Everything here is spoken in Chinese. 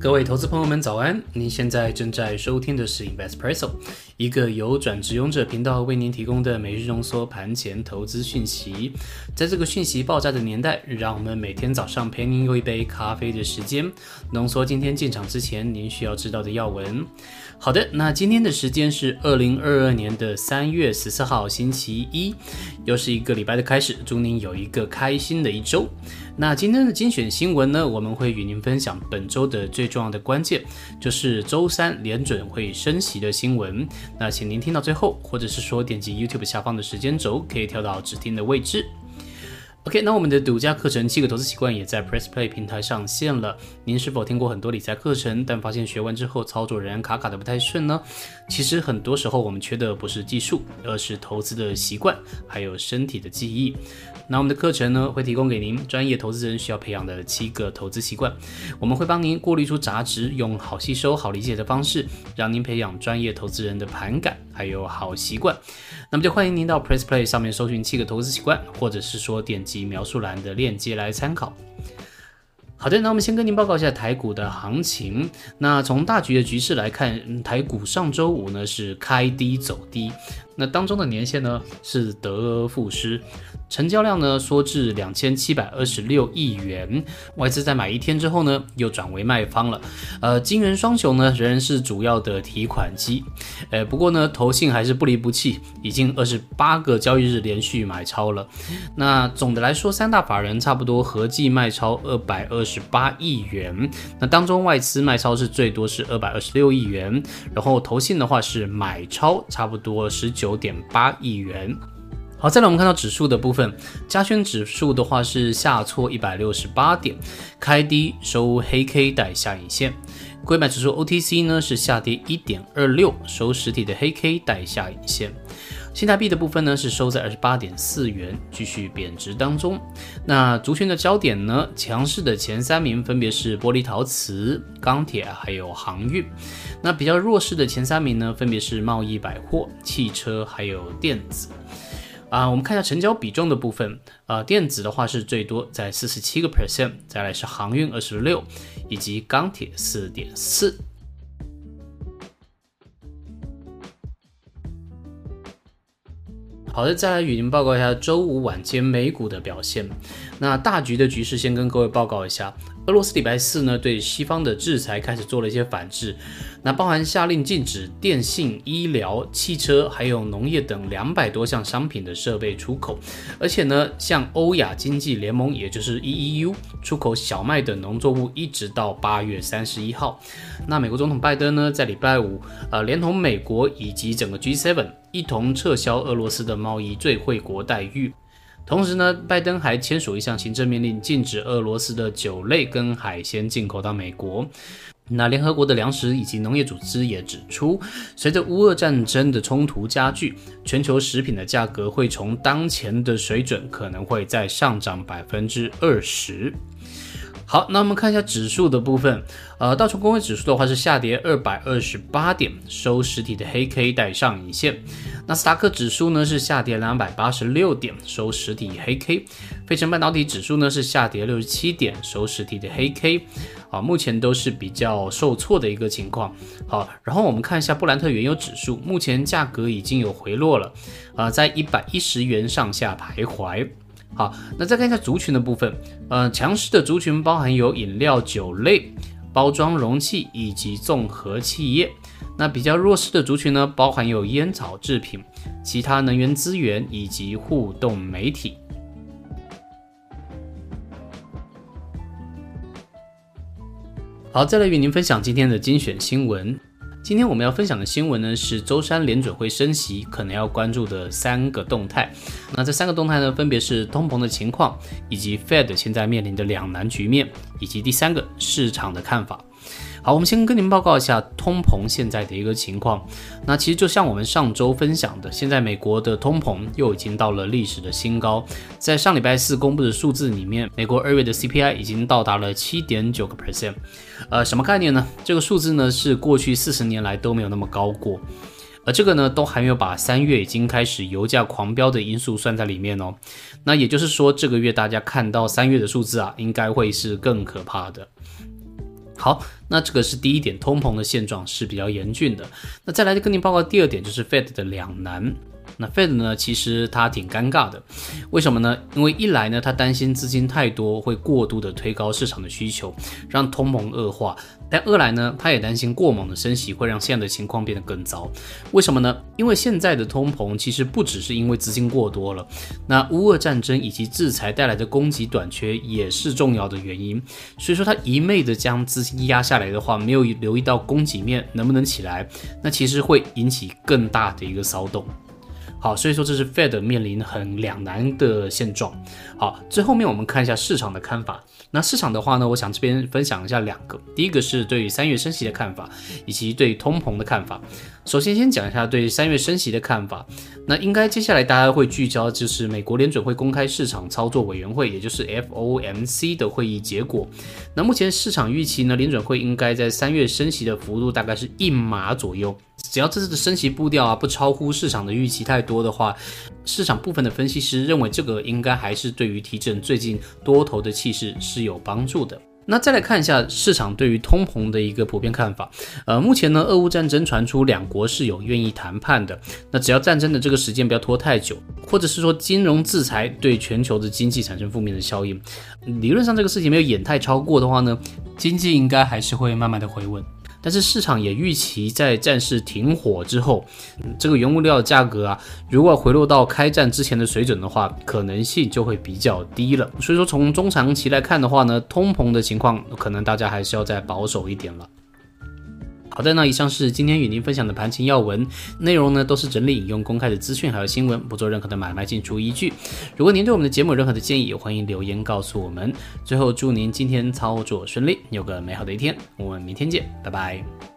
各位投资朋友们，早安！您现在正在收听的是 Investpresso，一个由转职勇者频道为您提供的每日浓缩盘前投资讯息。在这个讯息爆炸的年代，让我们每天早上陪您用一杯咖啡的时间，浓缩今天进场之前您需要知道的要闻。好的，那今天的时间是二零二二年的三月十四号星期一，又是一个礼拜的开始，祝您有一个开心的一周。那今天的精选新闻呢，我们会与您分享本周的最重要的关键，就是周三联准会升息的新闻。那请您听到最后，或者是说点击 YouTube 下方的时间轴，可以跳到指定的位置。OK，那我们的独家课程《七个投资习惯》也在 Press Play 平台上线了。您是否听过很多理财课程，但发现学完之后操作仍然卡卡的不太顺呢？其实很多时候我们缺的不是技术，而是投资的习惯，还有身体的记忆。那我们的课程呢，会提供给您专业投资人需要培养的七个投资习惯，我们会帮您过滤出杂质，用好吸收、好理解的方式，让您培养专业投资人的盘感还有好习惯。那么就欢迎您到 Press Play 上面搜寻七个投资习惯，或者是说点击描述栏的链接来参考。好的，那我们先跟您报告一下台股的行情。那从大局的局势来看，台股上周五呢是开低走低，那当中的年限呢是得而复失。成交量呢缩至两千七百二十六亿元，外资在买一天之后呢又转为卖方了。呃，金元双雄呢仍然是主要的提款机，呃，不过呢投信还是不离不弃，已经二十八个交易日连续买超了。那总的来说，三大法人差不多合计卖超二百二十八亿元，那当中外资卖超是最多是二百二十六亿元，然后投信的话是买超差不多十九九点八亿元。好，再来我们看到指数的部分，加权指数的话是下挫一百六十八点，开低收黑 K 带下影线。硅买指数 OTC 呢是下跌一点二六，收实体的黑 K 带下影线。新台币的部分呢是收在二十八点四元，继续贬值当中。那族群的焦点呢，强势的前三名分别是玻璃陶瓷、钢铁还有航运。那比较弱势的前三名呢，分别是贸易、百货、汽车还有电子。啊，我们看一下成交比重的部分。啊，电子的话是最多在四十七个 percent，再来是航运二十六，以及钢铁四点四。好的，再来与您报告一下周五晚间美股的表现。那大局的局势先跟各位报告一下。俄罗斯礼拜四呢，对西方的制裁开始做了一些反制，那包含下令禁止电信、医疗、汽车还有农业等两百多项商品的设备出口，而且呢，向欧亚经济联盟，也就是 EEU 出口小麦等农作物，一直到八月三十一号。那美国总统拜登呢，在礼拜五，呃，连同美国以及整个 G7 一同撤销俄罗斯的贸易最惠国待遇。同时呢，拜登还签署一项行政命令，禁止俄罗斯的酒类跟海鲜进口到美国。那联合国的粮食以及农业组织也指出，随着乌俄战争的冲突加剧，全球食品的价格会从当前的水准可能会再上涨百分之二十。好，那我们看一下指数的部分。呃，道琼工业指数的话是下跌二百二十八点，收实体的黑 K 带上影线。纳斯达克指数呢是下跌两百八十六点，收实体黑 K。费城半导体指数呢是下跌六十七点，收实体的黑 K。啊，目前都是比较受挫的一个情况。好，然后我们看一下布兰特原油指数，目前价格已经有回落了，啊，在一百一十元上下徘徊。好，那再看一下族群的部分，呃，强势的族群包含有饮料、酒类、包装容器以及综合企业。那比较弱势的族群呢，包含有烟草制品、其他能源资源以及互动媒体。好，再来与您分享今天的精选新闻。今天我们要分享的新闻呢，是周三联准会升息可能要关注的三个动态。那这三个动态呢，分别是通膨的情况，以及 Fed 现在面临的两难局面，以及第三个市场的看法。好，我们先跟您报告一下通膨现在的一个情况。那其实就像我们上周分享的，现在美国的通膨又已经到了历史的新高。在上礼拜四公布的数字里面，美国二月的 CPI 已经到达了七点九个 percent。呃，什么概念呢？这个数字呢是过去四十年来都没有那么高过。而这个呢都还没有把三月已经开始油价狂飙的因素算在里面哦。那也就是说，这个月大家看到三月的数字啊，应该会是更可怕的。好，那这个是第一点，通膨的现状是比较严峻的。那再来跟您报告第二点，就是 Fed 的两难。那 Fed 呢，其实它挺尴尬的，为什么呢？因为一来呢，它担心资金太多会过度的推高市场的需求，让通膨恶化；但二来呢，它也担心过猛的升息会让现在的情况变得更糟。为什么呢？因为现在的通膨其实不只是因为资金过多了，那乌俄战争以及制裁带来的供给短缺也是重要的原因。所以说，它一昧的将资金压下来的话，没有留意到供给面能不能起来，那其实会引起更大的一个骚动。好，所以说这是 Fed 面临很两难的现状。好，最后面我们看一下市场的看法。那市场的话呢，我想这边分享一下两个。第一个是对于三月升息的看法，以及对通膨的看法。首先先讲一下对三月升息的看法。那应该接下来大家会聚焦就是美国联准会公开市场操作委员会，也就是 FOMC 的会议结果。那目前市场预期呢，联准会应该在三月升息的幅度大概是一码左右。只要这次的升息步调啊不超乎市场的预期太多的话，市场部分的分析师认为这个应该还是对于提振最近多头的气势是有帮助的。那再来看一下市场对于通膨的一个普遍看法。呃，目前呢，俄乌战争传出两国是有愿意谈判的。那只要战争的这个时间不要拖太久，或者是说金融制裁对全球的经济产生负面的效应，理论上这个事情没有演太超过的话呢，经济应该还是会慢慢的回稳。但是市场也预期，在战事停火之后，这个原物料价格啊，如果回落到开战之前的水准的话，可能性就会比较低了。所以说，从中长期来看的话呢，通膨的情况可能大家还是要再保守一点了。好的，那以上是今天与您分享的盘前要闻内容呢，都是整理引用公开的资讯还有新闻，不做任何的买卖进出依据。如果您对我们的节目有任何的建议，欢迎留言告诉我们。最后祝您今天操作顺利，有个美好的一天，我们明天见，拜拜。